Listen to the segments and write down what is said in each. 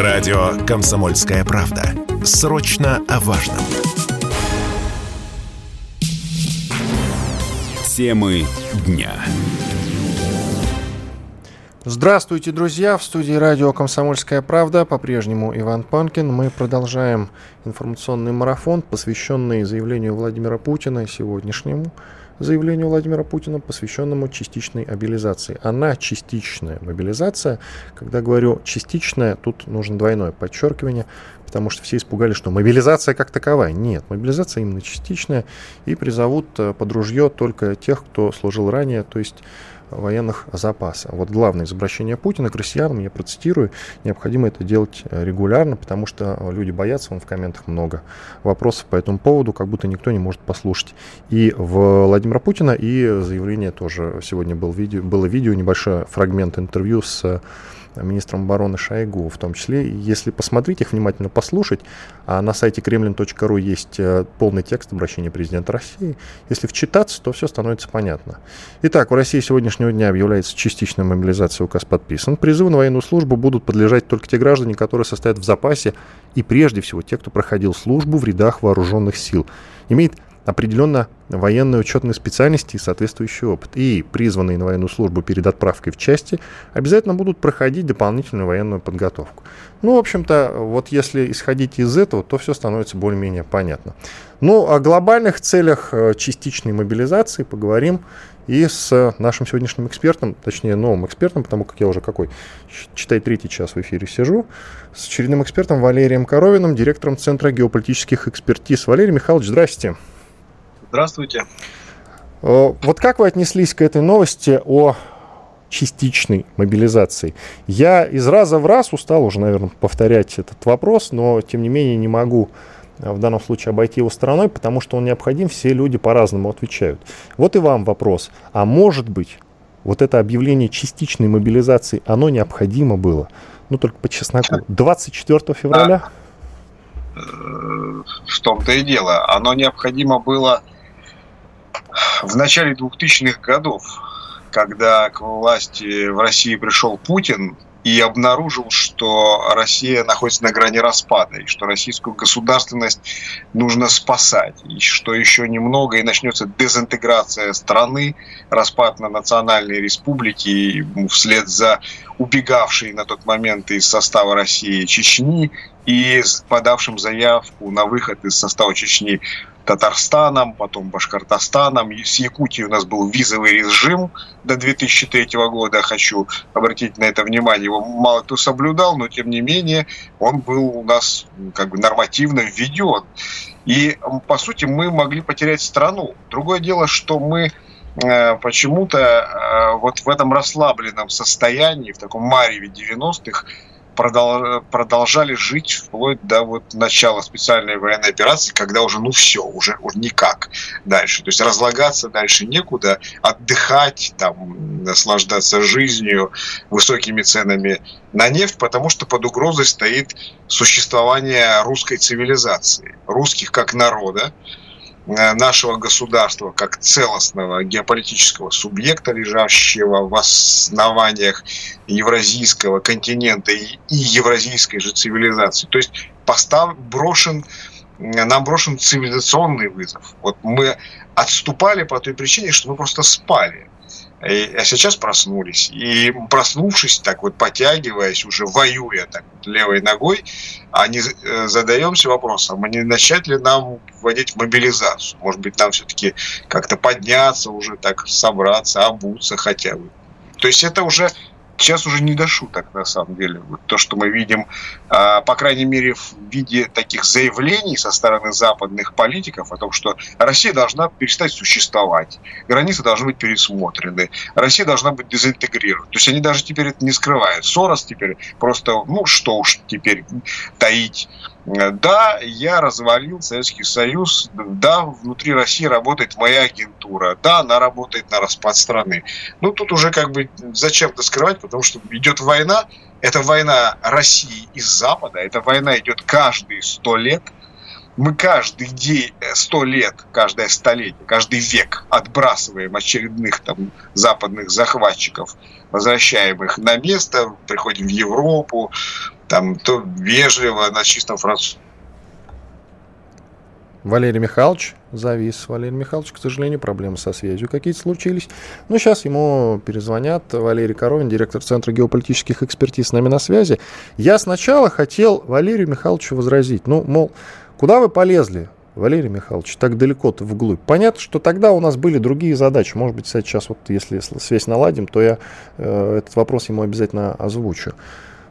Радио «Комсомольская правда». Срочно о важном. Темы дня. Здравствуйте, друзья! В студии радио «Комсомольская правда» по-прежнему Иван Панкин. Мы продолжаем информационный марафон, посвященный заявлению Владимира Путина сегодняшнему заявлению Владимира Путина, посвященному частичной мобилизации. Она частичная мобилизация. Когда говорю частичная, тут нужно двойное подчеркивание, потому что все испугались, что мобилизация как таковая. Нет, мобилизация именно частичная, и призовут э, под ружье только тех, кто служил ранее, то есть военных запаса. Вот главное из обращения Путина к россиянам, я процитирую, необходимо это делать э, регулярно, потому что люди боятся, вон в комментах много вопросов по этому поводу, как будто никто не может послушать. И Владимира Путина, и заявление тоже сегодня был видео, было видео, небольшой фрагмент интервью с министром обороны Шойгу в том числе. Если посмотреть их, внимательно послушать, а на сайте kremlin.ru есть э, полный текст обращения президента России. Если вчитаться, то все становится понятно. Итак, в России сегодняшнего дня объявляется частичная мобилизация, указ подписан. Призывы на военную службу будут подлежать только те граждане, которые состоят в запасе, и прежде всего те, кто проходил службу в рядах вооруженных сил. Имеет определенно военной учетной специальности и соответствующий опыт. И призванные на военную службу перед отправкой в части обязательно будут проходить дополнительную военную подготовку. Ну, в общем-то, вот если исходить из этого, то все становится более-менее понятно. Ну, о глобальных целях э, частичной мобилизации поговорим и с нашим сегодняшним экспертом, точнее, новым экспертом, потому как я уже какой, читай, третий час в эфире сижу, с очередным экспертом Валерием Коровиным, директором Центра геополитических экспертиз. Валерий Михайлович, здрасте. Здравствуйте. Э, вот как вы отнеслись к этой новости о частичной мобилизации? Я из раза в раз устал уже, наверное, повторять этот вопрос, но тем не менее не могу э, в данном случае обойти его стороной, потому что он необходим, все люди по-разному отвечают. Вот и вам вопрос. А может быть, вот это объявление частичной мобилизации, оно необходимо было? Ну, только по чесноку. 24 февраля? Э, в том-то и дело. Оно необходимо было в начале 2000-х годов, когда к власти в России пришел Путин и обнаружил, что Россия находится на грани распада, и что российскую государственность нужно спасать, и что еще немного, и начнется дезинтеграция страны, распад на национальные республики, вслед за убегавшей на тот момент из состава России Чечни и подавшим заявку на выход из состава Чечни Татарстаном, потом Башкортостаном. С Якутией у нас был визовый режим до 2003 года. Хочу обратить на это внимание. Его мало кто соблюдал, но тем не менее он был у нас как бы нормативно введен. И, по сути, мы могли потерять страну. Другое дело, что мы э, почему-то э, вот в этом расслабленном состоянии, в таком мареве 90-х, продолжали жить вплоть до вот начала специальной военной операции, когда уже, ну все, уже, уже никак дальше. То есть разлагаться дальше некуда, отдыхать, там, наслаждаться жизнью, высокими ценами на нефть, потому что под угрозой стоит существование русской цивилизации, русских как народа, нашего государства как целостного геополитического субъекта, лежащего в основаниях евразийского континента и, евразийской же цивилизации. То есть постав, брошен, нам брошен цивилизационный вызов. Вот мы отступали по той причине, что мы просто спали. А сейчас проснулись. И проснувшись, так вот потягиваясь, уже воюя так левой ногой, они э, задаемся вопросом, а не начать ли нам вводить мобилизацию? Может быть, нам все-таки как-то подняться уже, так собраться, обуться хотя бы. То есть это уже сейчас уже не до шуток, на самом деле. Вот то, что мы видим, а, по крайней мере, в виде таких заявлений со стороны западных политиков о том, что Россия должна перестать существовать, границы должны быть пересмотрены, Россия должна быть дезинтегрирована. То есть они даже теперь это не скрывают. Сорос теперь просто, ну что уж теперь таить да, я развалил Советский Союз, да, внутри России работает моя агентура, да, она работает на распад страны. Ну, тут уже как бы зачем-то скрывать, потому что идет война, это война России и Запада, эта война идет каждые сто лет, мы каждый день, сто лет, каждое столетие, каждый век отбрасываем очередных там западных захватчиков, возвращаем их на место, приходим в Европу, там то вежливо на чистом французском. Валерий Михайлович завис. Валерий Михайлович, к сожалению, проблемы со связью какие-то случились. Но сейчас ему перезвонят. Валерий Коровин, директор Центра геополитических экспертиз, с нами на связи. Я сначала хотел Валерию Михайловичу возразить. Ну, мол, куда вы полезли? Валерий Михайлович, так далеко-то вглубь. Понятно, что тогда у нас были другие задачи. Может быть, сейчас вот если связь наладим, то я э, этот вопрос ему обязательно озвучу.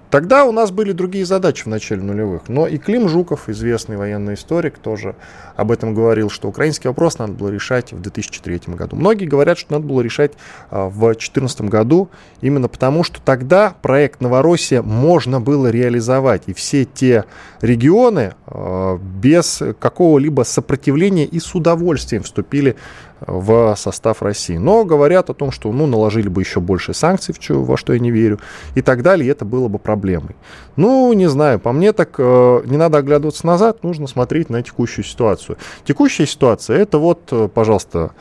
Тогда у нас были другие задачи в начале нулевых. Но и Клим Жуков, известный военный историк, тоже об этом говорил, что украинский вопрос надо было решать в 2003 году. Многие говорят, что надо было решать а, в 2014 году, именно потому, что тогда проект «Новороссия» можно было реализовать. И все те регионы а, без какого-либо сопротивления и с удовольствием вступили в состав России. Но говорят о том, что ну, наложили бы еще больше санкций, во что я не верю, и так далее, и это было бы проблемой. Ну, не знаю, по мне так э, не надо оглядываться назад, нужно смотреть на текущую ситуацию. Текущая ситуация, это вот, э, пожалуйста,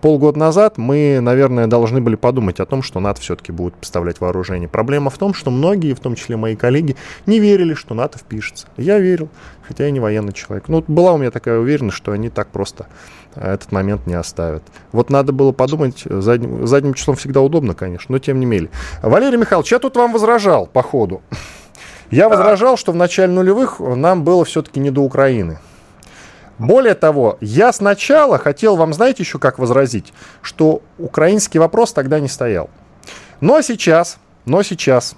Полгода назад мы, наверное, должны были подумать о том, что НАТО все-таки будет поставлять вооружение. Проблема в том, что многие, в том числе мои коллеги, не верили, что НАТО впишется. Я верил, хотя я не военный человек. Ну, была у меня такая уверенность, что они так просто этот момент не оставят. Вот надо было подумать, задним, задним числом всегда удобно, конечно, но тем не менее. Валерий Михайлович, я тут вам возражал по ходу. Я возражал, что в начале нулевых нам было все-таки не до Украины. Более того, я сначала хотел вам, знаете, еще как возразить, что украинский вопрос тогда не стоял. Но сейчас, но сейчас,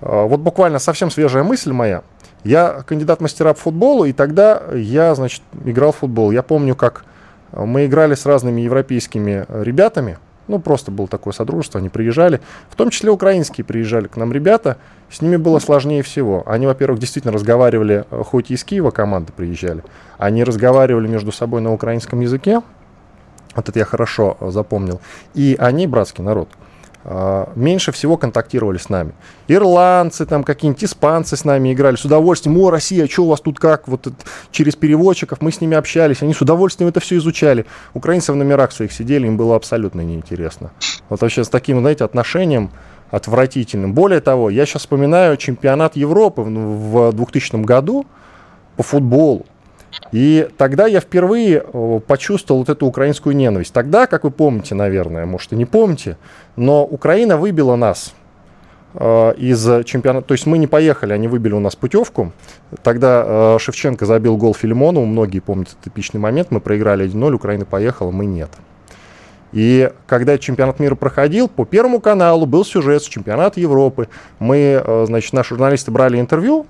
э, вот буквально совсем свежая мысль моя, я кандидат мастера по футболу, и тогда я, значит, играл в футбол. Я помню, как мы играли с разными европейскими ребятами, ну, просто было такое содружество, они приезжали, в том числе украинские приезжали к нам ребята, с ними было сложнее всего. Они, во-первых, действительно разговаривали, хоть и из Киева команды приезжали, они разговаривали между собой на украинском языке, вот это я хорошо запомнил, и они братский народ – меньше всего контактировали с нами. Ирландцы, там какие-нибудь испанцы с нами играли с удовольствием. О, Россия, что у вас тут как? Вот это, через переводчиков мы с ними общались, они с удовольствием это все изучали. Украинцы в номерах своих сидели, им было абсолютно неинтересно. Вот вообще с таким, знаете, отношением отвратительным. Более того, я сейчас вспоминаю чемпионат Европы в 2000 году по футболу. И тогда я впервые э, почувствовал вот эту украинскую ненависть. Тогда, как вы помните, наверное, может и не помните, но Украина выбила нас э, из чемпионата. То есть мы не поехали, они выбили у нас путевку. Тогда э, Шевченко забил гол Филимону. Многие помнят этот эпичный момент. Мы проиграли 1-0, Украина поехала, мы нет. И когда чемпионат мира проходил, по Первому каналу был сюжет с чемпионата Европы. Мы, значит, наши журналисты брали интервью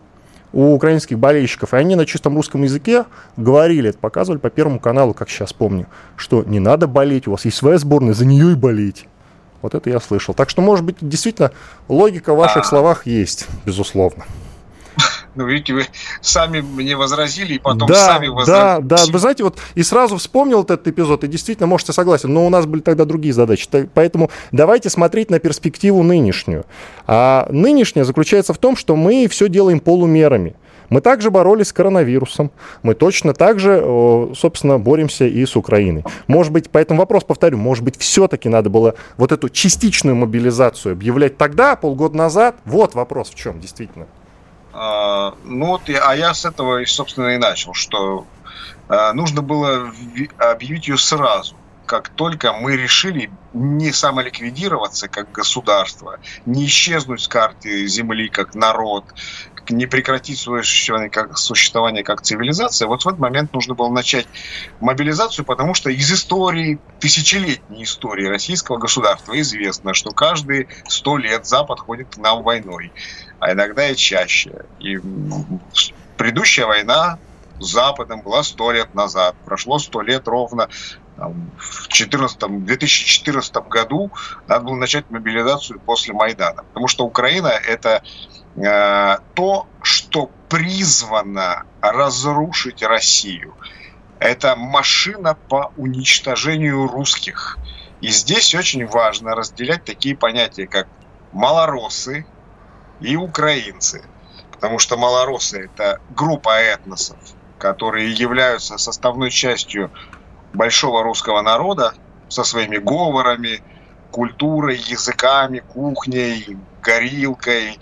у украинских болельщиков, и они на чистом русском языке говорили, это показывали по Первому каналу, как сейчас помню, что не надо болеть, у вас есть своя сборная, за нее и болеть. Вот это я слышал. Так что, может быть, действительно, логика в ваших а... словах есть, безусловно. Ну, видите, вы сами мне возразили, и потом да, сами возразили. Да, да, вы знаете, вот и сразу вспомнил этот эпизод, и действительно, можете согласен, но у нас были тогда другие задачи. Поэтому давайте смотреть на перспективу нынешнюю. А нынешняя заключается в том, что мы все делаем полумерами. Мы также боролись с коронавирусом, мы точно так же, собственно, боремся и с Украиной. Может быть, поэтому вопрос повторю, может быть, все-таки надо было вот эту частичную мобилизацию объявлять тогда, полгода назад? Вот вопрос в чем, действительно. А, ну вот, а я с этого, собственно, и начал, что а, нужно было объявить ее сразу как только мы решили не самоликвидироваться как государство, не исчезнуть с карты Земли как народ, не прекратить свое существование как, существование как цивилизация, вот в этот момент нужно было начать мобилизацию, потому что из истории, тысячелетней истории российского государства известно, что каждые сто лет Запад ходит к нам войной а иногда и чаще. И предыдущая война с Западом была сто лет назад. Прошло сто лет ровно в 14, 2014 году надо было начать мобилизацию после Майдана. Потому что Украина – это э, то, что призвано разрушить Россию. Это машина по уничтожению русских. И здесь очень важно разделять такие понятия, как малоросы, и украинцы. Потому что малоросы – это группа этносов, которые являются составной частью большого русского народа со своими говорами, культурой, языками, кухней, горилкой,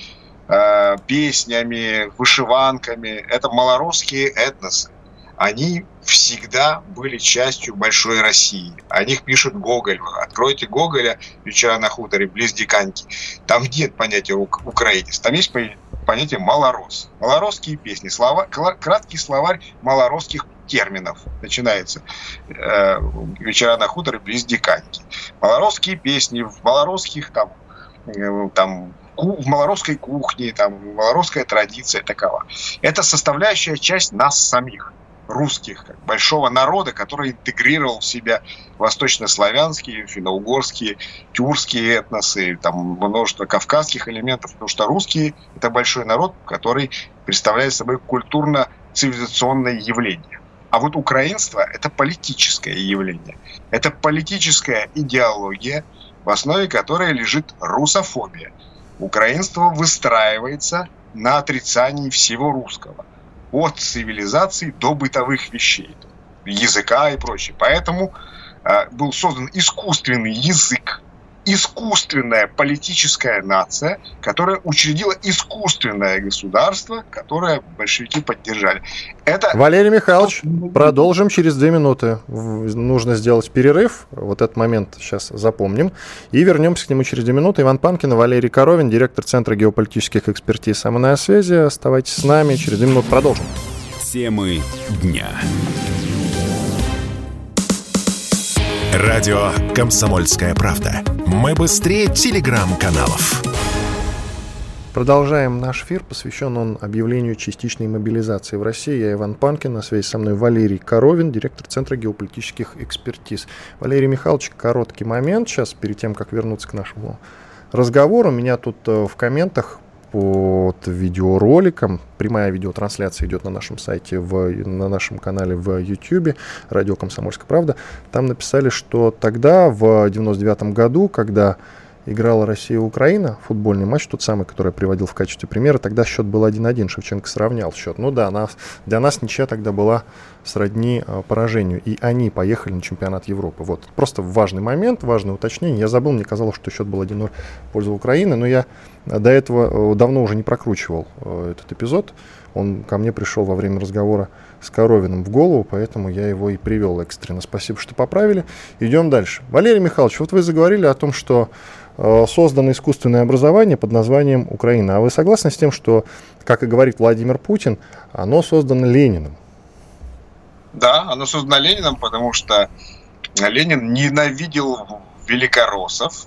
э, песнями, вышиванками. Это малоросские этносы. Они всегда были частью большой России. О них пишет Гоголь. Откройте Гоголя «Вечера на хуторе» близ Диканьки. Там нет понятия украинец. Там есть понятие малорос. Малоросские песни. Слова, краткий словарь малоросских терминов начинается. Э, «Вечера на хуторе» близ Диканьки. Малоросские песни в малоросских там, э, там в малоросской кухне, там, малоросская традиция такова. Это составляющая часть нас самих русских, как большого народа, который интегрировал в себя восточнославянские, финно-угорские, тюркские этносы, там множество кавказских элементов, потому что русские – это большой народ, который представляет собой культурно-цивилизационное явление. А вот украинство – это политическое явление. Это политическая идеология, в основе которой лежит русофобия. Украинство выстраивается на отрицании всего русского от цивилизации до бытовых вещей, языка и прочее. Поэтому э, был создан искусственный язык, искусственная политическая нация, которая учредила искусственное государство, которое большевики поддержали. Это... Валерий Михайлович, продолжим через две минуты. Нужно сделать перерыв. Вот этот момент сейчас запомним. И вернемся к нему через две минуты. Иван Панкин, Валерий Коровин, директор Центра геополитических экспертиз МНА связи. Оставайтесь с нами. Через две минуты продолжим. Темы дня. Радио «Комсомольская правда». Мы быстрее телеграм-каналов. Продолжаем наш эфир, посвящен он объявлению частичной мобилизации в России. Я Иван Панкин, на связи со мной Валерий Коровин, директор Центра геополитических экспертиз. Валерий Михайлович, короткий момент сейчас, перед тем, как вернуться к нашему разговору. Меня тут э, в комментах под видеороликом. Прямая видеотрансляция идет на нашем сайте, в, на нашем канале в YouTube, радио «Комсомольская правда». Там написали, что тогда, в 99 году, когда играла Россия-Украина, футбольный матч, тот самый, который я приводил в качестве примера, тогда счет был 1-1, Шевченко сравнял счет. Ну да, нас, для нас ничья тогда была сродни э, поражению, и они поехали на чемпионат Европы. Вот, просто важный момент, важное уточнение. Я забыл, мне казалось, что счет был 1-0 в пользу Украины, но я до этого э, давно уже не прокручивал э, этот эпизод. Он ко мне пришел во время разговора с Коровиным в голову, поэтому я его и привел экстренно. Спасибо, что поправили. Идем дальше. Валерий Михайлович, вот вы заговорили о том, что Э, создано искусственное образование под названием Украина. А вы согласны с тем, что, как и говорит Владимир Путин, оно создано Лениным? Да, оно создано Лениным, потому что Ленин ненавидел великороссов,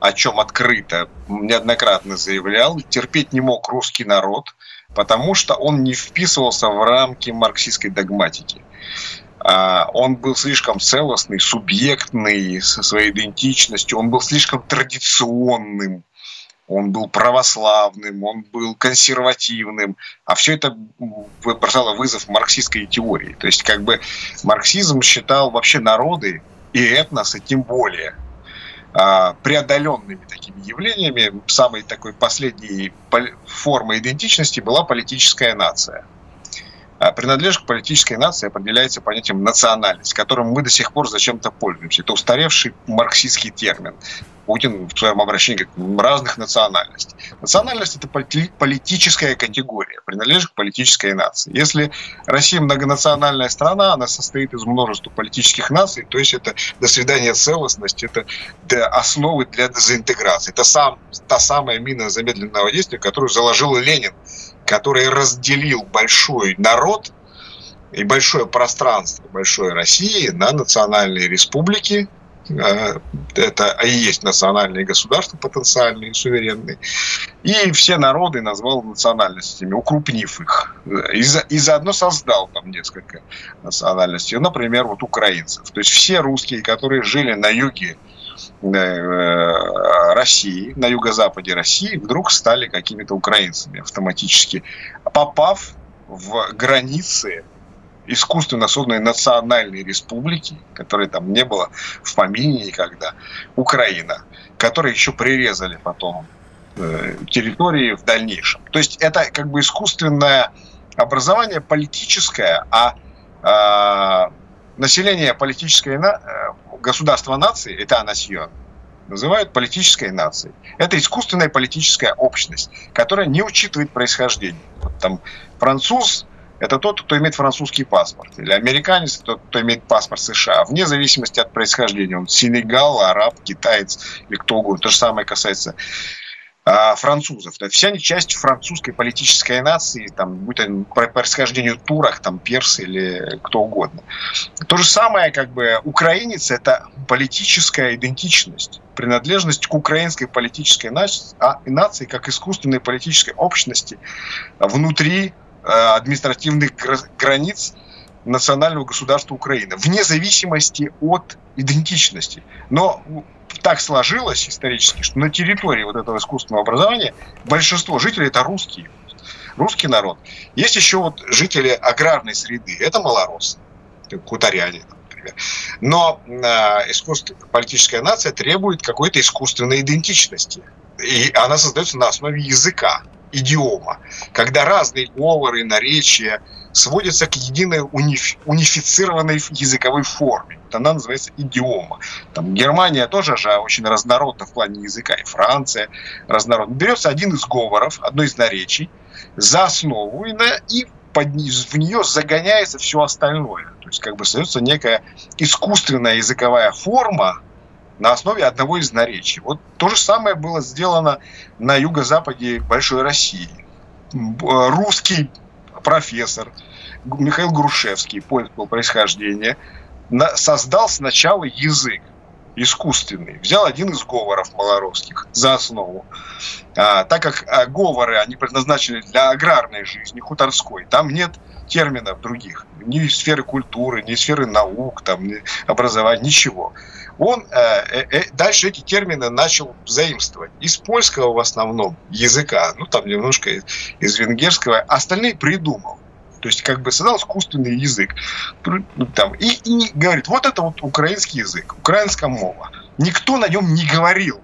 о чем открыто неоднократно заявлял, терпеть не мог русский народ, потому что он не вписывался в рамки марксистской догматики. А, он был слишком целостный, субъектный со своей идентичностью, он был слишком традиционным, он был православным, он был консервативным, а все это бросало вызов марксистской теории. То есть как бы марксизм считал вообще народы и этносы тем более преодоленными такими явлениями. Самой такой последней формой идентичности была политическая нация – а принадлежность к политической нации определяется понятием национальность, которым мы до сих пор зачем-то пользуемся. Это устаревший марксистский термин. Путин в своем обращении говорит разных национальностей. Национальность – это политическая категория, принадлежит к политической нации. Если Россия многонациональная страна, она состоит из множества политических наций, то есть это до свидания целостность, это основы для дезинтеграции. Это сам, та самая мина замедленного действия, которую заложил Ленин который разделил большой народ и большое пространство большой России на национальные республики, э, это и есть национальные государства потенциальные, суверенные. И все народы назвал национальностями, укрупнив их. И, за, и заодно создал там несколько национальностей. Например, вот украинцев. То есть все русские, которые жили на юге России, на юго-западе России, вдруг стали какими-то украинцами автоматически, попав в границы искусственно созданной национальной республики, которой там не было в помине никогда, Украина, которые еще прирезали потом э, территории в дальнейшем. То есть это как бы искусственное образование политическое, а э, население политическое, э, государство нации, это насьон, называют политической нацией. Это искусственная политическая общность, которая не учитывает происхождение. Вот там француз это тот, кто имеет французский паспорт. Или американец, тот, кто имеет паспорт США. Вне зависимости от происхождения. Он Сенегал, араб, китаец или кто угодно. То же самое касается а, французов. Это вся они часть французской политической нации, там, будь они по происхождению турах, там, персы или кто угодно. То же самое, как бы, украинец – это политическая идентичность, принадлежность к украинской политической а, нации, как искусственной политической общности внутри а, административных границ национального государства Украины, вне зависимости от идентичности. Но так сложилось исторически, что на территории вот этого искусственного образования большинство жителей это русские. Русский народ. Есть еще вот жители аграрной среды. Это малоросы, хуторяне, например. Но э, искусство, политическая нация требует какой-то искусственной идентичности. И она создается на основе языка, идиома. Когда разные говоры, наречия, сводится к единой униф, унифицированной языковой форме. Она называется идиома. Там Германия тоже же очень разнородна в плане языка, и Франция разнородна. Берется один из говоров, одно из наречий, за основу и, на, и под, в нее загоняется все остальное. То есть как бы создается некая искусственная языковая форма на основе одного из наречий. Вот то же самое было сделано на юго-западе Большой России. Русский профессор Михаил Грушевский, польского происхождения, создал сначала язык искусственный. Взял один из говоров малоровских за основу. А, так как а, говоры, они предназначены для аграрной жизни, хуторской, там нет терминов других. Ни сферы культуры, ни сферы наук, там, ни образования, ничего. Он э, э, э, дальше эти термины начал заимствовать из польского в основном языка, ну там немножко из, из венгерского, остальные придумал. То есть как бы создал искусственный язык. Ну, там, и, и говорит, вот это вот украинский язык, украинская мова. Никто на нем не говорил.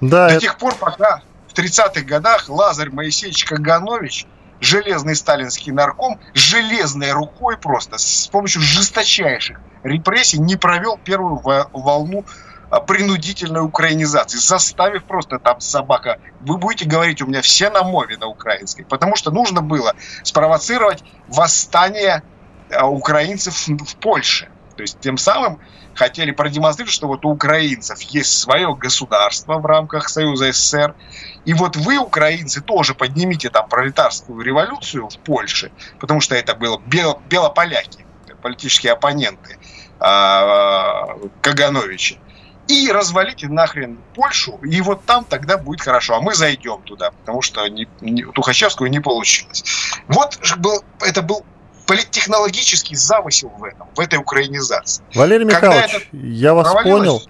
Да, До это... тех пор, пока в 30-х годах Лазарь Моисеевич Каганович железный сталинский нарком железной рукой просто с помощью жесточайших репрессий не провел первую волну а, принудительной украинизации, заставив просто там собака, вы будете говорить у меня все на мове на украинской, потому что нужно было спровоцировать восстание а, украинцев в Польше. То есть тем самым хотели продемонстрировать, что вот у украинцев есть свое государство в рамках Союза СССР, и вот вы, украинцы, тоже поднимите там пролетарскую революцию в Польше, потому что это было бело, белополяки, политические оппоненты а, Кагановича и развалите нахрен Польшу, и вот там тогда будет хорошо. А мы зайдем туда, потому что не, не, Тухачевского не получилось. Вот был, это был политтехнологический замысел в этом, в этой украинизации. Валерий Михайлович, я вас понял.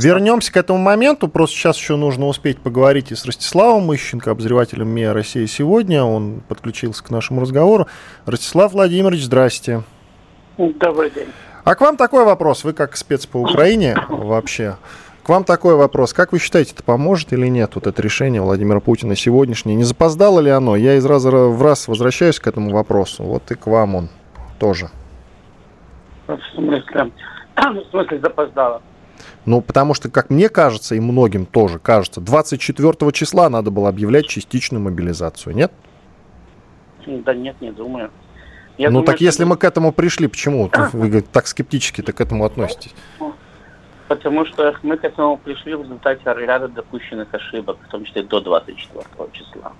Вернемся к этому моменту. Просто сейчас еще нужно успеть поговорить и с Ростиславом Ищенко, обозревателем МИА России сегодня. Он подключился к нашему разговору. Ростислав Владимирович, здрасте. Добрый день. А к вам такой вопрос, вы как спец по Украине вообще, к вам такой вопрос. Как вы считаете, это поможет или нет, вот это решение Владимира Путина сегодняшнее? Не запоздало ли оно? Я из раза в раз возвращаюсь к этому вопросу. Вот и к вам он тоже. В смысле? В смысле запоздало? Ну, потому что, как мне кажется, и многим тоже кажется, 24 числа надо было объявлять частичную мобилизацию, нет? Да нет, не думаю. Я ну думаю, так если мы к этому пришли, почему вы так скептически-то к этому относитесь? Потому что мы к этому пришли в результате ряда допущенных ошибок, в том числе до 24 числа.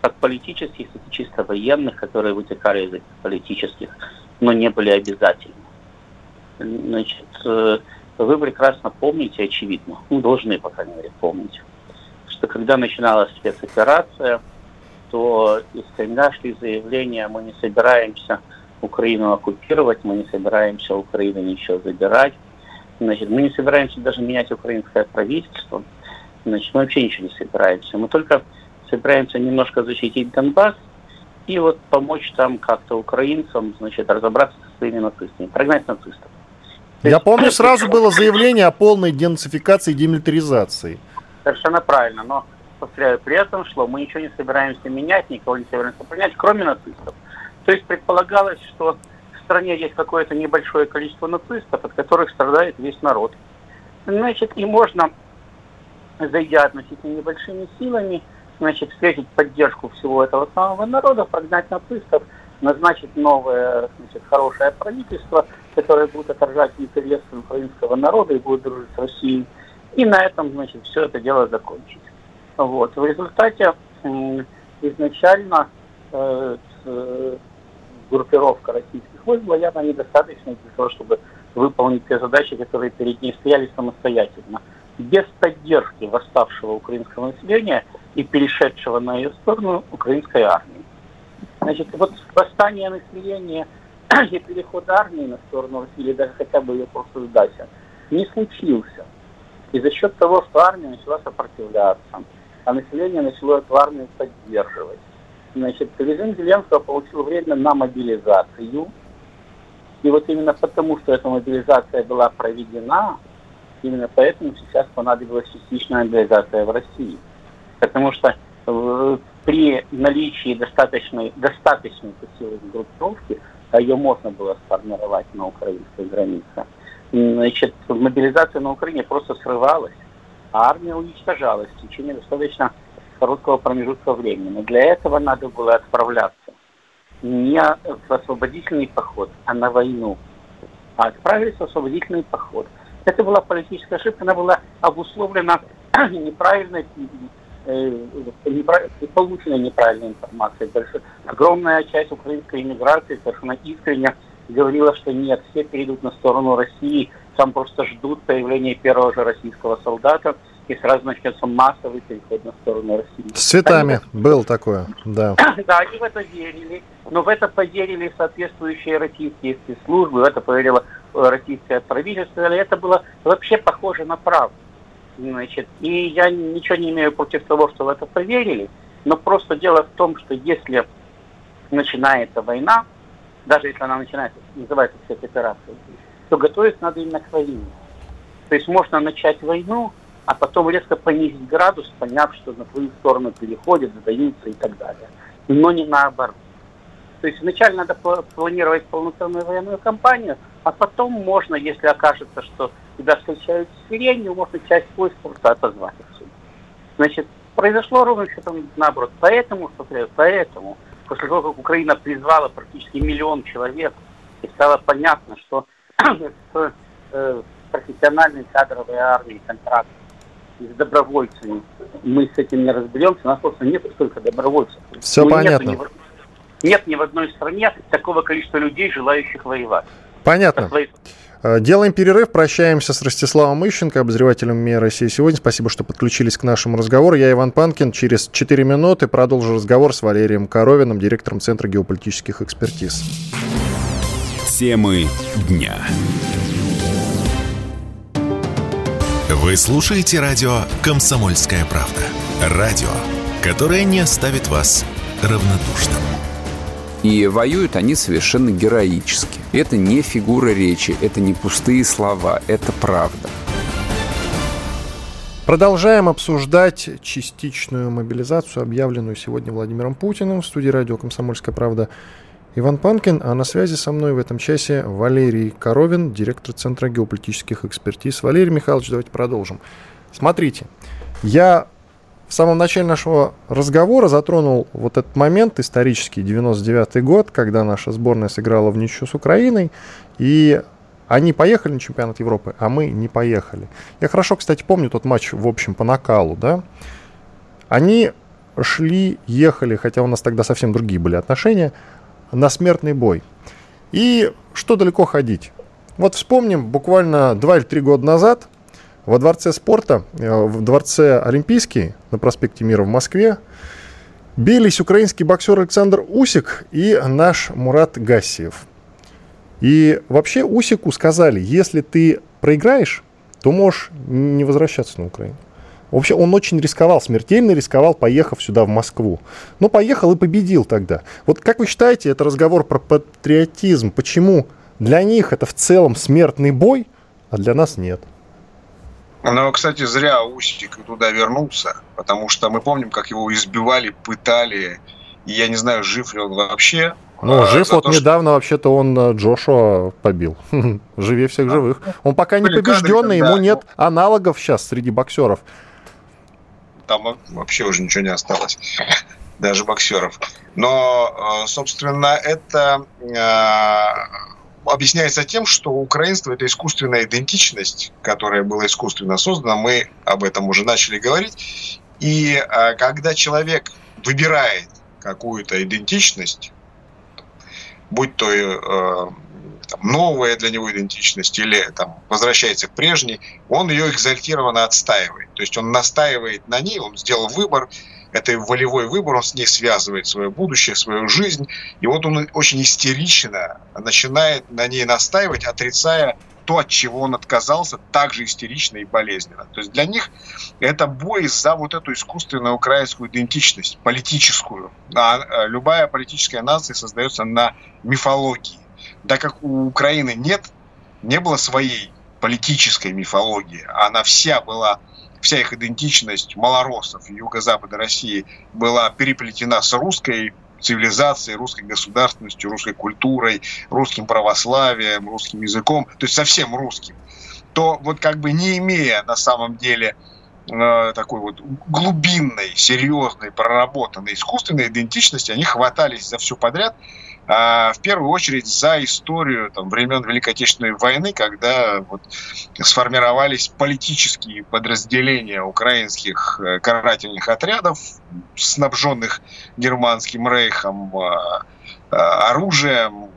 Как политических, так и чисто военных, которые вытекали из политических, но не были обязательны. Значит, э, вы прекрасно помните, очевидно, ну, должны, по крайней мере, помнить, что когда начиналась спецоперация, что из Кремля шли заявления, мы не собираемся Украину оккупировать, мы не собираемся Украину ничего забирать, значит, мы не собираемся даже менять украинское правительство, значит, мы вообще ничего не собираемся. Мы только собираемся немножко защитить Донбасс и вот помочь там как-то украинцам, значит, разобраться со своими нацистами, прогнать нацистов. Я помню, сразу было заявление о полной денацификации и демилитаризации. Совершенно правильно, но повторяю, при этом шло, мы ничего не собираемся менять, никого не собираемся принять, кроме нацистов. То есть предполагалось, что стране есть какое-то небольшое количество нацистов, от которых страдает весь народ. Значит, и можно, зайдя относительно небольшими силами, значит, встретить поддержку всего этого самого народа, прогнать нацистов, назначить новое, значит, хорошее правительство, которое будет отражать интересы украинского народа и будет дружить с Россией. И на этом, значит, все это дело закончить. Вот. В результате изначально э, группировка российских войск была явно недостаточной для того, чтобы выполнить те задачи, которые перед ней стояли самостоятельно. Без поддержки восставшего украинского населения и перешедшего на ее сторону украинской армии. Значит, вот восстание населения и переход армии на сторону России, или даже хотя бы ее просто сдача, не случился. И за счет того, что армия начала сопротивляться, а население начало эту армию поддерживать. Значит, режим Зеленского получил время на мобилизацию. И вот именно потому, что эта мобилизация была проведена, именно поэтому сейчас понадобилась частичная мобилизация в России. Потому что э, при наличии достаточной, достаточной силы группировки, а ее можно было сформировать на украинской границе, значит, мобилизация на Украине просто срывалась, а армия уничтожалась в течение достаточно короткого промежутка времени. Но для этого надо было отправляться не в освободительный поход, а на войну. А отправились в освободительный поход. Это была политическая ошибка, она была обусловлена неправильной, э, полученной неправильной информацией. Огромная часть украинской иммиграции совершенно искренне говорила, что нет, все перейдут на сторону России, там просто ждут появления первого же российского солдата – и сразу начнется массовый переход на сторону России. С цветами они... было такое, да. да, они в это верили, но в это поверили соответствующие российские спецслужбы, в это поверило э, российское правительство, это было вообще похоже на правду. Значит, и я ничего не имею против того, что в это поверили, но просто дело в том, что если начинается война, даже если она начинается, называется спецоперация, то готовиться надо именно к войне. То есть можно начать войну, а потом резко понизить градус, поняв, что на твою сторону переходят, сдаются и так далее. Но не наоборот. То есть вначале надо планировать полноценную военную кампанию, а потом можно, если окажется, что тебя встречают с сиренью, можно часть войск просто отозвать отсюда. Значит, произошло ровно что-то наоборот. Поэтому, поэтому, после того, как Украина призвала практически миллион человек, и стало понятно, что с э, профессиональной кадровой армией контракт с добровольцами. Мы с этим не разберемся, у нас просто нет столько добровольцев. Все ну, понятно. Ни, нет ни в одной стране такого количества людей, желающих воевать. Понятно. Э, делаем перерыв, прощаемся с Ростиславом Ищенко, обозревателем МИА России сегодня. Спасибо, что подключились к нашему разговору. Я Иван Панкин. Через 4 минуты продолжу разговор с Валерием Коровиным, директором Центра геополитических экспертиз. Темы дня. Вы слушаете радио «Комсомольская правда». Радио, которое не оставит вас равнодушным. И воюют они совершенно героически. Это не фигура речи, это не пустые слова, это правда. Продолжаем обсуждать частичную мобилизацию, объявленную сегодня Владимиром Путиным в студии радио «Комсомольская правда». Иван Панкин, а на связи со мной в этом часе Валерий Коровин, директор Центра геополитических экспертиз. Валерий Михайлович, давайте продолжим. Смотрите, я в самом начале нашего разговора затронул вот этот момент исторический, 99 год, когда наша сборная сыграла в ничью с Украиной, и они поехали на чемпионат Европы, а мы не поехали. Я хорошо, кстати, помню тот матч, в общем, по накалу, да. Они шли, ехали, хотя у нас тогда совсем другие были отношения, на смертный бой. И что далеко ходить? Вот вспомним, буквально 2 или 3 года назад во Дворце спорта, э, в Дворце Олимпийский на проспекте Мира в Москве бились украинский боксер Александр Усик и наш Мурат Гассиев. И вообще Усику сказали, если ты проиграешь, то можешь не возвращаться на Украину. Вообще он очень рисковал, смертельно рисковал, поехав сюда, в Москву. Но поехал и победил тогда. Вот как вы считаете, это разговор про патриотизм? Почему для них это в целом смертный бой, а для нас нет? Ну, кстати, зря Усик туда вернулся, потому что мы помним, как его избивали, пытали, и я не знаю, жив ли он вообще. Ну, жив вот то, недавно что... вообще-то он э, Джошуа побил. Живее всех а, живых. Он пока не побежденный, ему нет аналогов сейчас среди боксеров. Там вообще уже ничего не осталось. Даже боксеров. Но, э, собственно, это э, объясняется тем, что украинство – это искусственная идентичность, которая была искусственно создана. Мы об этом уже начали говорить. И когда человек выбирает какую-то идентичность, будь то э, там, новая для него идентичность или там, возвращается к прежней, он ее экзальтированно отстаивает. То есть он настаивает на ней, он сделал выбор, это волевой выбор, он с ней связывает свое будущее, свою жизнь. И вот он очень истерично начинает на ней настаивать, отрицая то, от чего он отказался, также истерично и болезненно. То есть для них это бой за вот эту искусственную украинскую идентичность, политическую. А, а любая политическая нация создается на мифологии. Да как у Украины нет, не было своей политической мифологии, она вся была вся их идентичность малоросов юго-запада России была переплетена с русской цивилизацией, русской государственностью, русской культурой, русским православием, русским языком, то есть совсем русским, то вот как бы не имея на самом деле э, такой вот глубинной, серьезной, проработанной искусственной идентичности, они хватались за все подряд, в первую очередь за историю там, времен Великой Отечественной войны, когда вот, сформировались политические подразделения украинских э, карательных отрядов, снабженных германским рейхом а, а, оружием,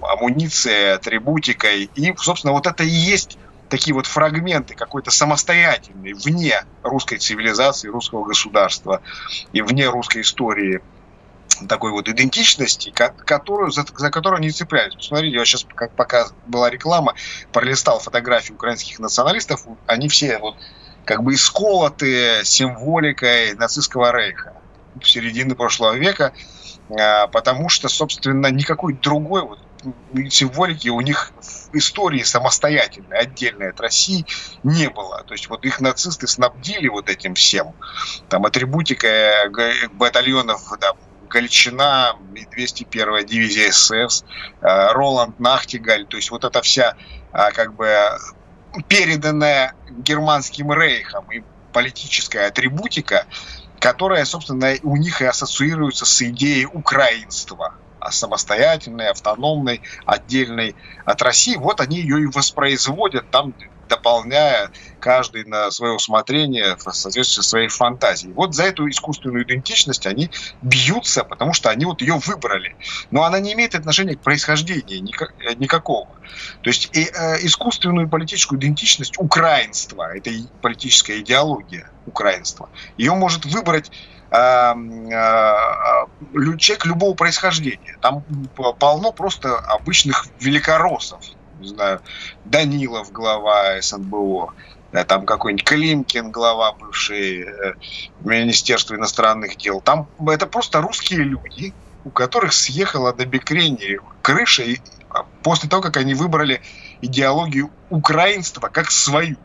амуницией, атрибутикой. И, собственно, вот это и есть такие вот фрагменты какой-то самостоятельной, вне русской цивилизации, русского государства и вне русской истории – такой вот идентичности, которую, за, за которую они цеплялись. Посмотрите, я сейчас, как пока была реклама, пролистал фотографии украинских националистов, они все вот как бы исколоты символикой нацистского рейха середины прошлого века, а, потому что, собственно, никакой другой вот символики у них в истории самостоятельной, отдельной от России не было. То есть вот их нацисты снабдили вот этим всем. Там атрибутика батальонов да, Гальчина, 201-я дивизия СС, э, Роланд Нахтигаль, то есть вот эта вся э, как бы переданная германским рейхом и политическая атрибутика, которая, собственно, у них и ассоциируется с идеей украинства а самостоятельной, автономной, отдельной от России. Вот они ее и воспроизводят там дополняя каждый на свое усмотрение в соответствии со своей фантазией. Вот за эту искусственную идентичность они бьются, потому что они вот ее выбрали. Но она не имеет отношения к происхождению никакого. То есть и, э, искусственную политическую идентичность украинства, это политическая идеология украинства, ее может выбрать э, э, человек любого происхождения. Там полно просто обычных великороссов, не знаю, Данилов, глава СНБО, там какой-нибудь Климкин, глава бывший э, Министерства иностранных дел. Там это просто русские люди, у которых съехала до бекрени крыша а, после того, как они выбрали идеологию украинства как свою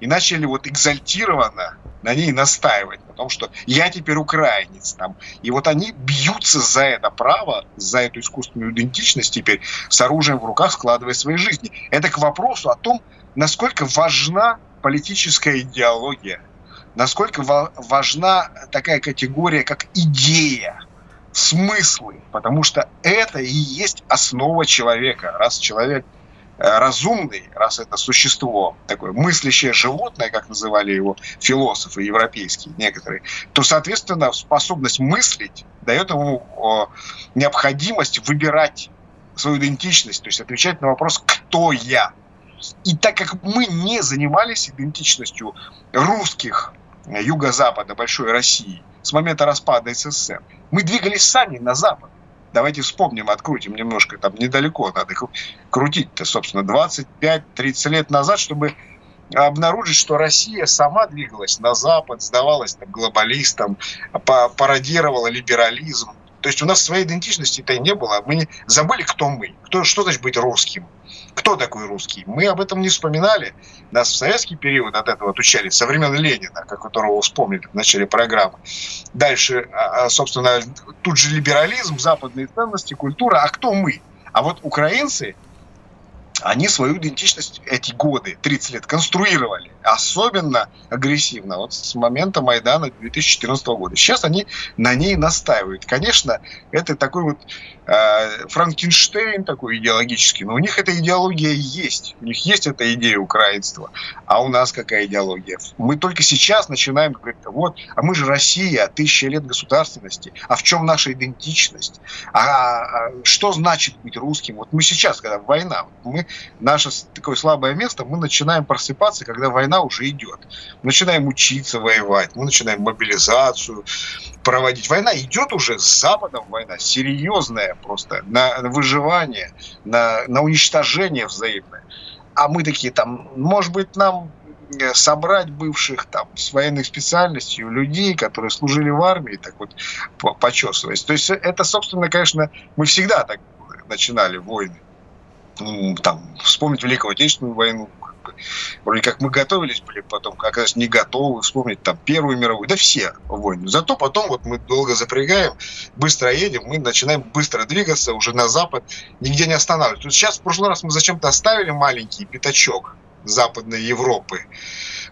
и начали вот экзальтированно на ней настаивать, потому что я теперь украинец там. И вот они бьются за это право, за эту искусственную идентичность теперь с оружием в руках, складывая свои жизни. Это к вопросу о том, насколько важна политическая идеология, насколько важна такая категория, как идея, смыслы, потому что это и есть основа человека. Раз человек разумный, раз это существо, такое мыслящее животное, как называли его философы европейские некоторые, то, соответственно, способность мыслить дает ему необходимость выбирать свою идентичность, то есть отвечать на вопрос «кто я?». И так как мы не занимались идентичностью русских юго-запада большой России с момента распада СССР, мы двигались сами на запад. Давайте вспомним, открутим немножко, там недалеко надо крутить-то, собственно, 25-30 лет назад, чтобы обнаружить, что Россия сама двигалась на Запад, сдавалась там, глобалистам, пародировала либерализм. То есть у нас своей идентичности-то и не было. Мы забыли, кто мы. Кто, что значит быть русским? Кто такой русский? Мы об этом не вспоминали. Нас в советский период от этого отучали, со времен Ленина, как которого вспомнили в начале программы. Дальше, а, а, собственно, тут же либерализм, западные ценности, культура. А кто мы? А вот украинцы, они свою идентичность эти годы, 30 лет, конструировали. Особенно агрессивно вот с момента Майдана 2014 года. Сейчас они на ней настаивают. Конечно, это такой вот э, Франкенштейн такой идеологический, но у них эта идеология есть. У них есть эта идея украинства. А у нас какая идеология? Мы только сейчас начинаем говорить, вот, а мы же Россия, тысяча лет государственности. А в чем наша идентичность? А, а что значит быть русским? Вот мы сейчас, когда война, мы, наше такое слабое место, мы начинаем просыпаться, когда война уже идет. Начинаем учиться воевать, мы начинаем мобилизацию проводить. Война идет уже с Западом, война серьезная просто, на выживание, на, на уничтожение взаимное. А мы такие там, может быть, нам э, собрать бывших там с военной специальностью людей, которые служили в армии, так вот почесываясь. То есть это, собственно, конечно, мы всегда так начинали войны. Ну, там, вспомнить Великую Отечественную войну, вроде как мы готовились были, потом оказались не готовы, вспомнить там Первую мировую, да все войны. Зато потом вот мы долго запрягаем, быстро едем, мы начинаем быстро двигаться уже на запад, нигде не останавливаться. Сейчас в прошлый раз мы зачем-то оставили маленький пятачок Западной Европы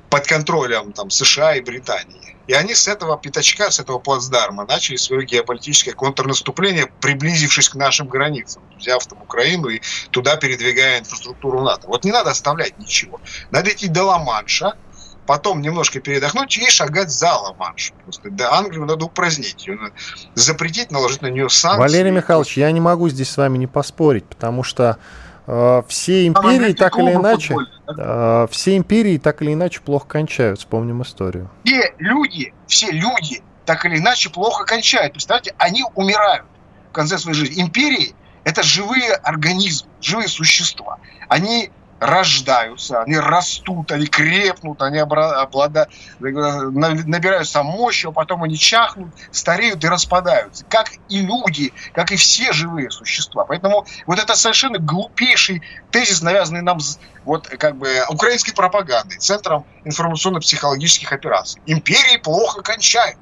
под контролем там, США и Британии. И они с этого пятачка, с этого плацдарма начали свое геополитическое контрнаступление, приблизившись к нашим границам, взяв там Украину и туда передвигая инфраструктуру НАТО. Вот не надо оставлять ничего. Надо идти до Ла-Манша, потом немножко передохнуть и шагать за Ла-Манш. Просто до Англию надо упразднить, ее надо запретить, наложить на нее санкции. Валерий Михайлович, я не могу здесь с вами не поспорить, потому что все империи так или иначе... Футболе а, все империи так или иначе плохо кончают, вспомним историю. Все люди, все люди так или иначе плохо кончают. Представьте, они умирают в конце своей жизни. Империи – это живые организмы, живые существа. Они рождаются, они растут, они крепнут, они обладают, набираются мощью, а потом они чахнут, стареют и распадаются. Как и люди, как и все живые существа. Поэтому вот это совершенно глупейший тезис, навязанный нам вот как бы украинской пропагандой, Центром информационно-психологических операций. Империи плохо кончают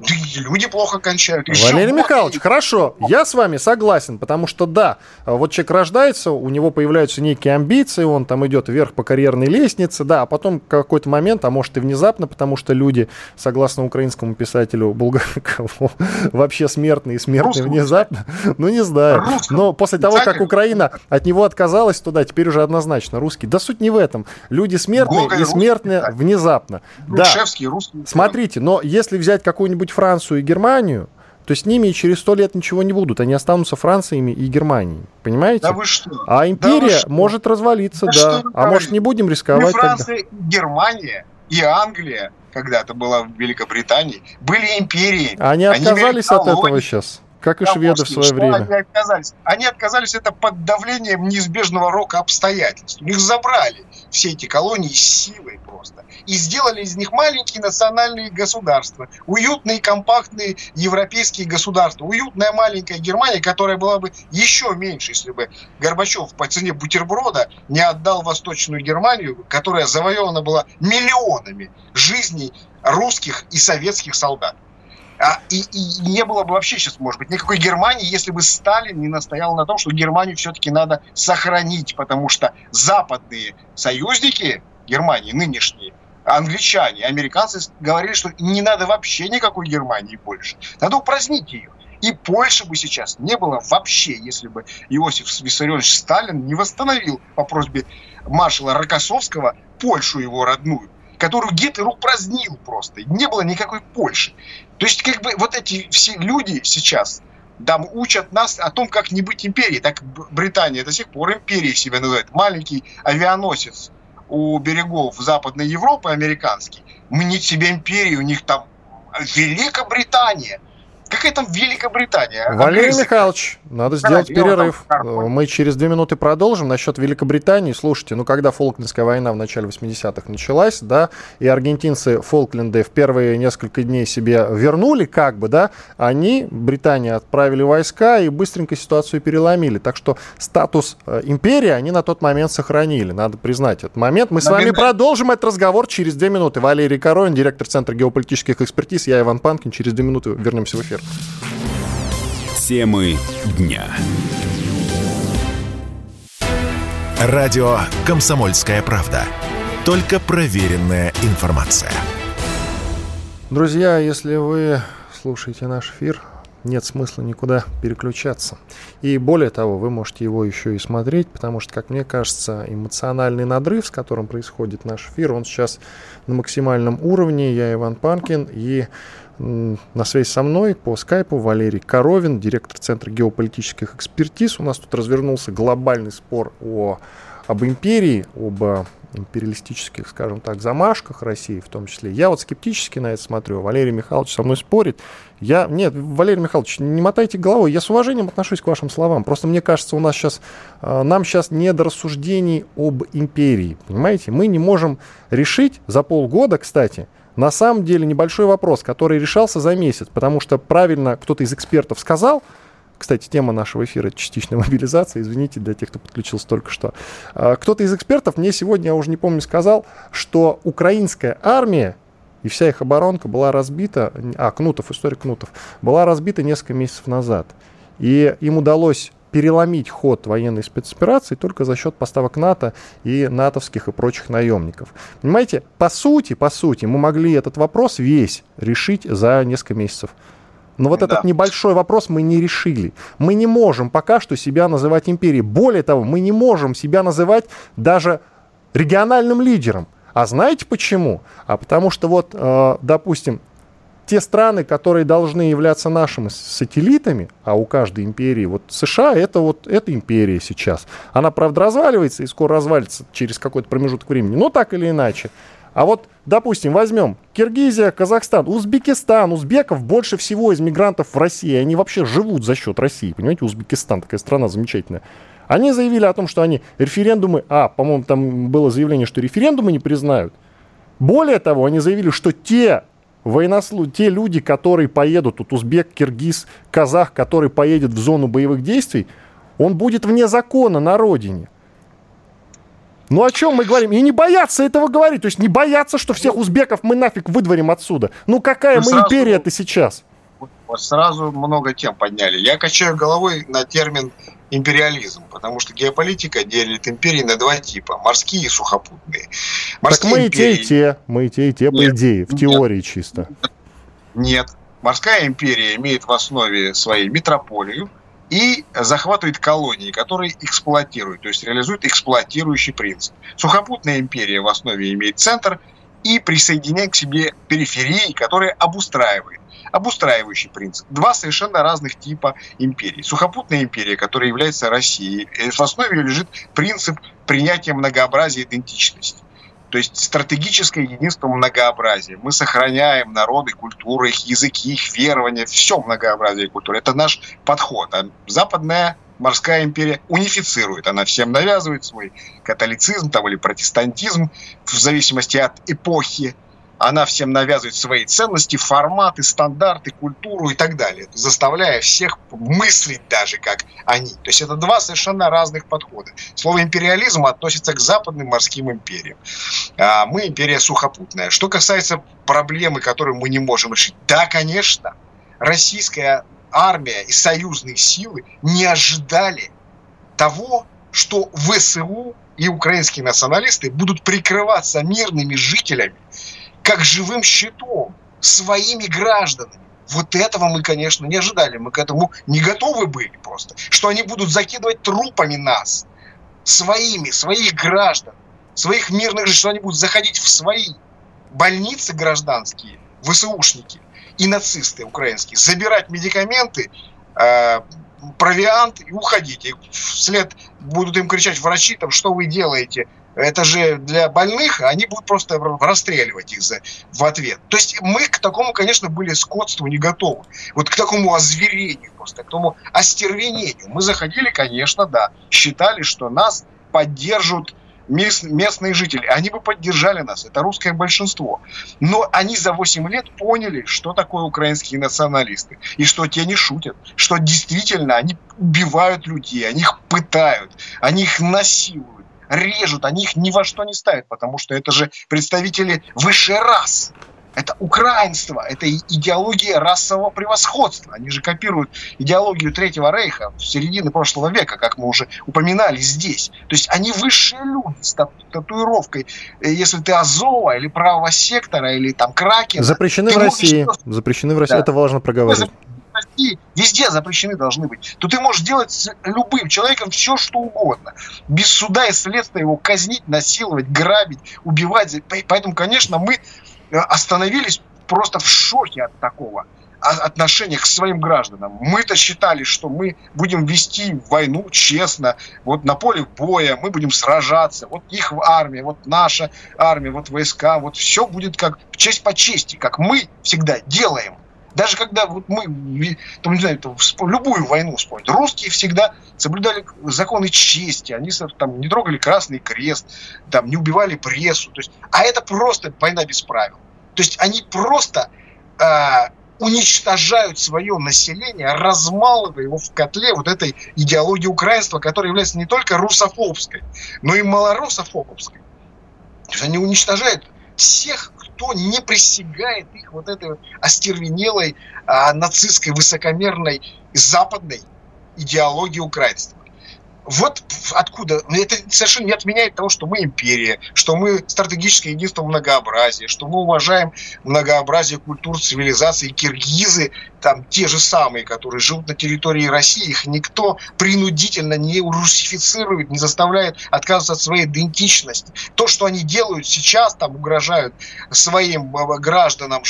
люди плохо кончают. Еще Валерий. Михайлович, хорошо, я с вами согласен, потому что да, вот человек рождается, у него появляются некие амбиции, он там идет вверх по карьерной лестнице, да, а потом какой-то момент, а может и внезапно, потому что люди, согласно украинскому писателю Булгакову, вообще смертные и смертные Русскому. внезапно, ну не знаю, но после того, как Украина от него отказалась туда, теперь уже однозначно русский. Да суть не в этом. Люди смертные и смертные внезапно. Да. Смотрите, но если взять какую-нибудь какую-нибудь Францию и Германию, то с ними через сто лет ничего не будут. Они останутся Франциями и Германией. Понимаете? Да вы что? А империя да может развалиться, да. да. А может не будем рисковать и Франция, тогда. И Германия и Англия когда-то была в Великобритании, были империи. Они отказались они от этого сейчас. Как и шведы в свое время. Они отказались? Они отказались это под давлением неизбежного рока обстоятельств. У них забрали все эти колонии силой просто. И сделали из них маленькие национальные государства. Уютные, компактные европейские государства. Уютная маленькая Германия, которая была бы еще меньше, если бы Горбачев по цене бутерброда не отдал Восточную Германию, которая завоевана была миллионами жизней русских и советских солдат. А, и, и не было бы вообще сейчас, может быть, никакой Германии, если бы Сталин не настоял на том, что Германию все-таки надо сохранить, потому что западные союзники Германии, нынешние, англичане, американцы говорили, что не надо вообще никакой Германии больше. Надо упразднить ее. И Польши бы сейчас не было вообще, если бы Иосиф Виссарионович Сталин не восстановил по просьбе маршала Рокоссовского Польшу его родную которую Гитлер упразднил просто. Не было никакой Польши. То есть, как бы, вот эти все люди сейчас там учат нас о том, как не быть империей. Так Британия до сих пор империей себя называет. Маленький авианосец у берегов Западной Европы, американский, мнит себе империю, у них там Великобритания. Какая там Великобритания? Валерий Огрызок. Михайлович, надо сделать перерыв. Мы через две минуты продолжим. Насчет Великобритании, слушайте, ну когда Фолклендская война в начале 80-х началась, да, и аргентинцы Фолкленды в первые несколько дней себе вернули, как бы, да, они, Британия, отправили войска и быстренько ситуацию переломили. Так что статус э, империи они на тот момент сохранили, надо признать этот момент. Мы с вами продолжим этот разговор через две минуты. Валерий Коровин, директор Центра геополитических экспертиз, я Иван Панкин. Через две минуты вернемся в эфир. Темы дня. Радио «Комсомольская правда». Только проверенная информация. Друзья, если вы слушаете наш эфир, нет смысла никуда переключаться. И более того, вы можете его еще и смотреть, потому что, как мне кажется, эмоциональный надрыв, с которым происходит наш эфир, он сейчас на максимальном уровне. Я Иван Панкин, и на связи со мной по скайпу Валерий Коровин, директор Центра геополитических экспертиз. У нас тут развернулся глобальный спор о, об империи, об империалистических, скажем так, замашках России в том числе. Я вот скептически на это смотрю. Валерий Михайлович со мной спорит. Я, нет, Валерий Михайлович, не мотайте головой. Я с уважением отношусь к вашим словам. Просто мне кажется, у нас сейчас, а, нам сейчас не до рассуждений об империи. Понимаете? Мы не можем решить за полгода, кстати, на самом деле небольшой вопрос, который решался за месяц, потому что правильно кто-то из экспертов сказал, кстати, тема нашего эфира — частичная мобилизация. Извините для тех, кто подключился только что. А, кто-то из экспертов мне сегодня, я уже не помню, сказал, что украинская армия и вся их оборонка была разбита, а, Кнутов, история Кнутов, была разбита несколько месяцев назад. И им удалось переломить ход военной спецоперации только за счет поставок НАТО и натовских и прочих наемников. Понимаете, по сути, по сути, мы могли этот вопрос весь решить за несколько месяцев. Но вот да. этот небольшой вопрос мы не решили. Мы не можем пока что себя называть империей. Более того, мы не можем себя называть даже региональным лидером. А знаете почему? А потому что вот, э, допустим, те страны, которые должны являться нашими сателлитами, а у каждой империи, вот США это вот эта империя сейчас. Она, правда, разваливается и скоро развалится через какой-то промежуток времени, но так или иначе. А вот, допустим, возьмем Киргизия, Казахстан, Узбекистан. Узбеков больше всего из мигрантов в России. Они вообще живут за счет России. Понимаете, Узбекистан такая страна замечательная. Они заявили о том, что они референдумы... А, по-моему, там было заявление, что референдумы не признают. Более того, они заявили, что те военнослу... те люди, которые поедут, тут узбек, киргиз, казах, который поедет в зону боевых действий, он будет вне закона на родине. Ну о чем мы говорим? И не бояться этого говорить. То есть не бояться, что всех узбеков мы нафиг выдворим отсюда. Ну какая мы империя-то сейчас? Вот сразу много тем подняли. Я качаю головой на термин империализм, потому что геополитика делит империи на два типа, морские и сухопутные. Морские так мы империи... и те, и те, мы и те, и те, по нет, идее, в нет, теории чисто. Нет, морская империя имеет в основе своей метрополию и захватывает колонии, которые эксплуатируют, то есть реализует эксплуатирующий принцип. Сухопутная империя в основе имеет центр и присоединяет к себе периферии, которые обустраивает обустраивающий принцип. Два совершенно разных типа империй. Сухопутная империя, которая является Россией, в основе ее лежит принцип принятия многообразия идентичности. То есть стратегическое единство многообразия. Мы сохраняем народы, культуры, их языки, их верования, все многообразие культуры. Это наш подход. А западная морская империя унифицирует. Она всем навязывает свой католицизм там, или протестантизм в зависимости от эпохи она всем навязывает свои ценности, форматы, стандарты, культуру и так далее, заставляя всех мыслить даже как они. То есть это два совершенно разных подхода. Слово империализм относится к западным морским империям. А мы империя сухопутная. Что касается проблемы, которую мы не можем решить, да, конечно, российская армия и союзные силы не ожидали того, что ВСУ и украинские националисты будут прикрываться мирными жителями как живым щитом своими гражданами. Вот этого мы, конечно, не ожидали. Мы к этому не готовы были просто. Что они будут закидывать трупами нас, своими, своих граждан, своих мирных жителей, что они будут заходить в свои больницы гражданские, ВСУшники и нацисты украинские, забирать медикаменты, э, провиант и уходить. И вслед будут им кричать врачи, там, что вы делаете, это же для больных, они будут просто расстреливать их за, в ответ. То есть мы к такому, конечно, были скотству не готовы. Вот к такому озверению просто, к тому остервенению. Мы заходили, конечно, да, считали, что нас поддержат местные жители, они бы поддержали нас, это русское большинство. Но они за 8 лет поняли, что такое украинские националисты, и что те не шутят, что действительно они убивают людей, они их пытают, они их насилуют, режут, они их ни во что не ставят, потому что это же представители высшей расы. Это украинство, это идеология расового превосходства. Они же копируют идеологию Третьего Рейха в середине прошлого века, как мы уже упоминали здесь. То есть они высшие люди с татуировкой. Э, если ты Азова или правого сектора, или там Кракен. Запрещены в России. Можешь... Запрещены в России. Да. Это важно проговорить. России везде запрещены должны быть, то ты можешь делать с любым человеком все, что угодно. Без суда и следствия его казнить, насиловать, грабить, убивать. Поэтому, конечно, мы Э, остановились просто в шоке от такого отношения к своим гражданам. Мы-то считали, что мы будем вести войну честно, вот на поле боя, мы будем сражаться, вот их армия, вот наша армия, вот войска, вот все будет как честь по чести, как мы всегда делаем. Даже когда вот мы, там, не знаю, любую войну вспомнить, русские всегда соблюдали законы чести, они там не трогали Красный Крест, там не убивали прессу, то есть, а это просто война без правил. То есть они просто э, уничтожают свое население, размалывая его в котле вот этой идеологии украинства, которая является не только русофобской, но и малорусофобской. То есть они уничтожают всех, кто не присягает их вот этой вот остервенелой а, нацистской, высокомерной западной идеологии украинства. Вот откуда. Это совершенно не отменяет того, что мы империя, что мы стратегическое единство многообразия, что мы уважаем многообразие культур, цивилизаций. Киргизы, там те же самые, которые живут на территории России, их никто принудительно не русифицирует, не заставляет отказываться от своей идентичности. То, что они делают сейчас, там угрожают своим э, гражданам,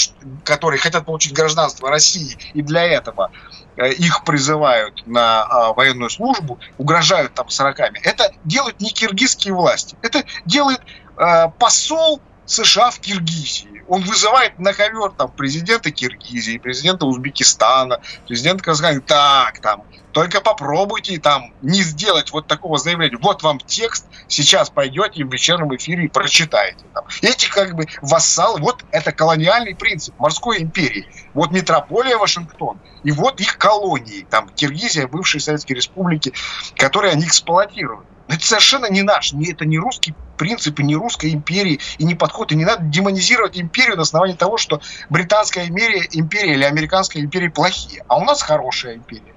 которые хотят получить гражданство России, и для этого Э, их призывают на а, военную службу, угрожают там сороками, это делают не киргизские власти. Это делает э, посол США в Киргизии. Он вызывает на ковер там президента Киргизии, президента Узбекистана, президента Казахстана. Так, там, только попробуйте там не сделать вот такого заявления. Вот вам текст, сейчас пойдете в вечернем эфире и прочитаете. Там. Эти как бы вассалы, вот это колониальный принцип морской империи. Вот метрополия Вашингтон, и вот их колонии, там Киргизия, бывшие Советские Республики, которые они эксплуатируют. Это совершенно не наш, не, это не русский принцип, и не русской империи, и не подход. И не надо демонизировать империю на основании того, что британская империя, империя или американская империя плохие. А у нас хорошая империя.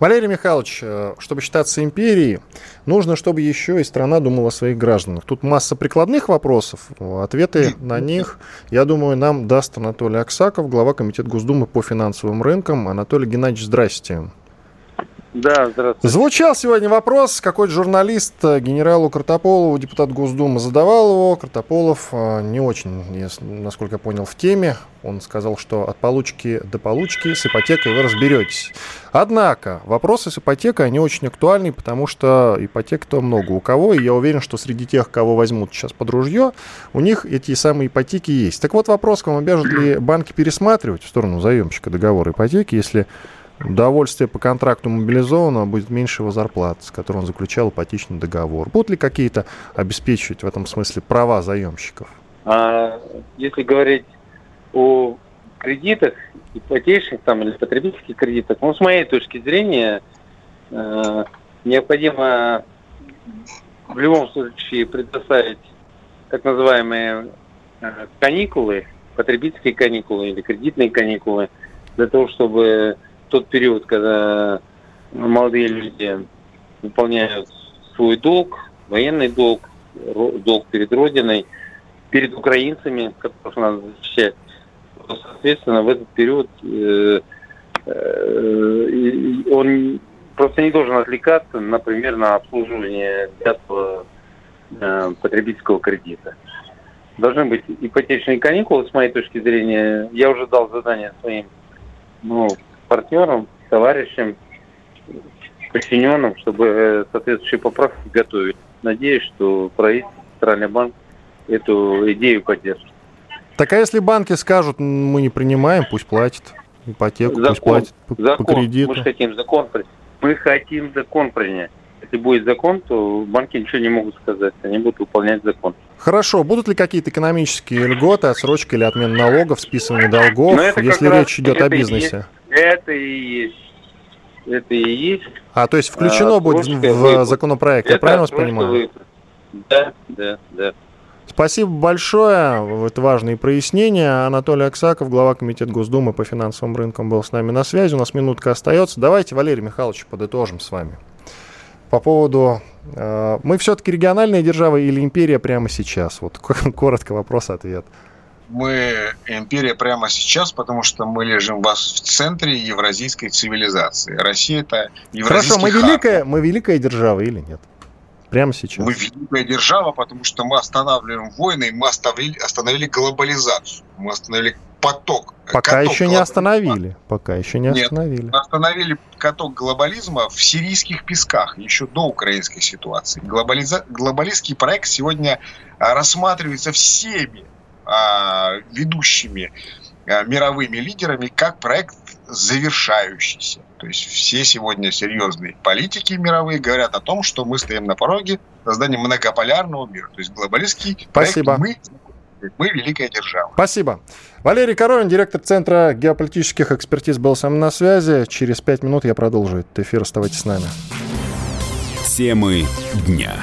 Валерий Михайлович, э, чтобы считаться империей, нужно, чтобы еще и страна думала о своих гражданах. Тут масса прикладных вопросов. Ответы на них, я думаю, нам даст Анатолий Аксаков, глава Комитета Госдумы по финансовым рынкам. Анатолий Геннадьевич, здрасте. Да, здравствуйте. Звучал сегодня вопрос, какой журналист э, генералу Картополову, депутат Госдумы, задавал его. Картополов э, не очень, насколько я понял, в теме. Он сказал, что от получки до получки с ипотекой вы разберетесь. Однако вопросы с ипотекой, они очень актуальны, потому что ипотек-то много у кого, и я уверен, что среди тех, кого возьмут сейчас под ружье, у них эти самые ипотеки есть. Так вот вопрос, к вам обяжут ли банки пересматривать в сторону заемщика договор ипотеки, если удовольствие по контракту мобилизованного будет меньше его зарплаты, с которой он заключал ипотечный договор. Будут ли какие-то обеспечивать в этом смысле права заемщиков? А, если говорить о кредитах, ипотечных там, или потребительских кредитах, ну, с моей точки зрения, э, необходимо в любом случае предоставить так называемые э, каникулы, потребительские каникулы или кредитные каникулы, для того, чтобы тот период, когда молодые люди выполняют свой долг, военный долг, долг перед Родиной, перед украинцами, которых надо защищать, соответственно, в этот период э, э, он просто не должен отвлекаться, например, на обслуживание взятого э, потребительского кредита. Должны быть ипотечные каникулы, с моей точки зрения. Я уже дал задание своим ну, партнерам, товарищам, подчиненным, чтобы э, соответствующие поправки готовить. надеюсь, что правительство, Центральный банк эту идею поддержит. Так а если банки скажут, мы не принимаем, пусть платят ипотеку, закон, пусть платят по, закон. по кредиту. Мы хотим закон, мы хотим закон принять. Если будет закон, то банки ничего не могут сказать, они будут выполнять закон. Хорошо, будут ли какие-то экономические льготы, отсрочка или отмена налогов, списывание долгов, если речь идет о бизнесе? Это и есть. Это и есть. А, то есть включено а, будет в выплат. законопроект, это я правильно вас понимаю? Выплат. Да, да, да. Спасибо большое. Это важные прояснения. Анатолий Аксаков, глава Комитета Госдумы по финансовым рынкам, был с нами на связи. У нас минутка остается. Давайте, Валерий Михайлович, подытожим с вами. По поводу... Э, мы все-таки региональная держава или империя прямо сейчас? Вот коротко вопрос-ответ. Мы империя прямо сейчас, потому что мы лежим в центре евразийской цивилизации. Россия это евразийский Хорошо, мы великая, мы великая держава или нет? Прямо сейчас. Мы великая держава, потому что мы останавливаем войны, мы остановили, остановили глобализацию. Мы остановили поток. Пока еще не остановили. Пока еще не Нет, остановили. остановили каток глобализма в сирийских песках, еще до украинской ситуации. Глобализа... Глобалистский проект сегодня а, рассматривается всеми ведущими а, мировыми лидерами как проект завершающийся. То есть все сегодня серьезные политики мировые говорят о том, что мы стоим на пороге создания многополярного мира. То есть глобалистский Спасибо. проект мы, мы великая держава. Спасибо. Валерий Коровин, директор Центра геополитических экспертиз, был со мной на связи. Через пять минут я продолжу этот эфир. Оставайтесь с нами. Темы дня.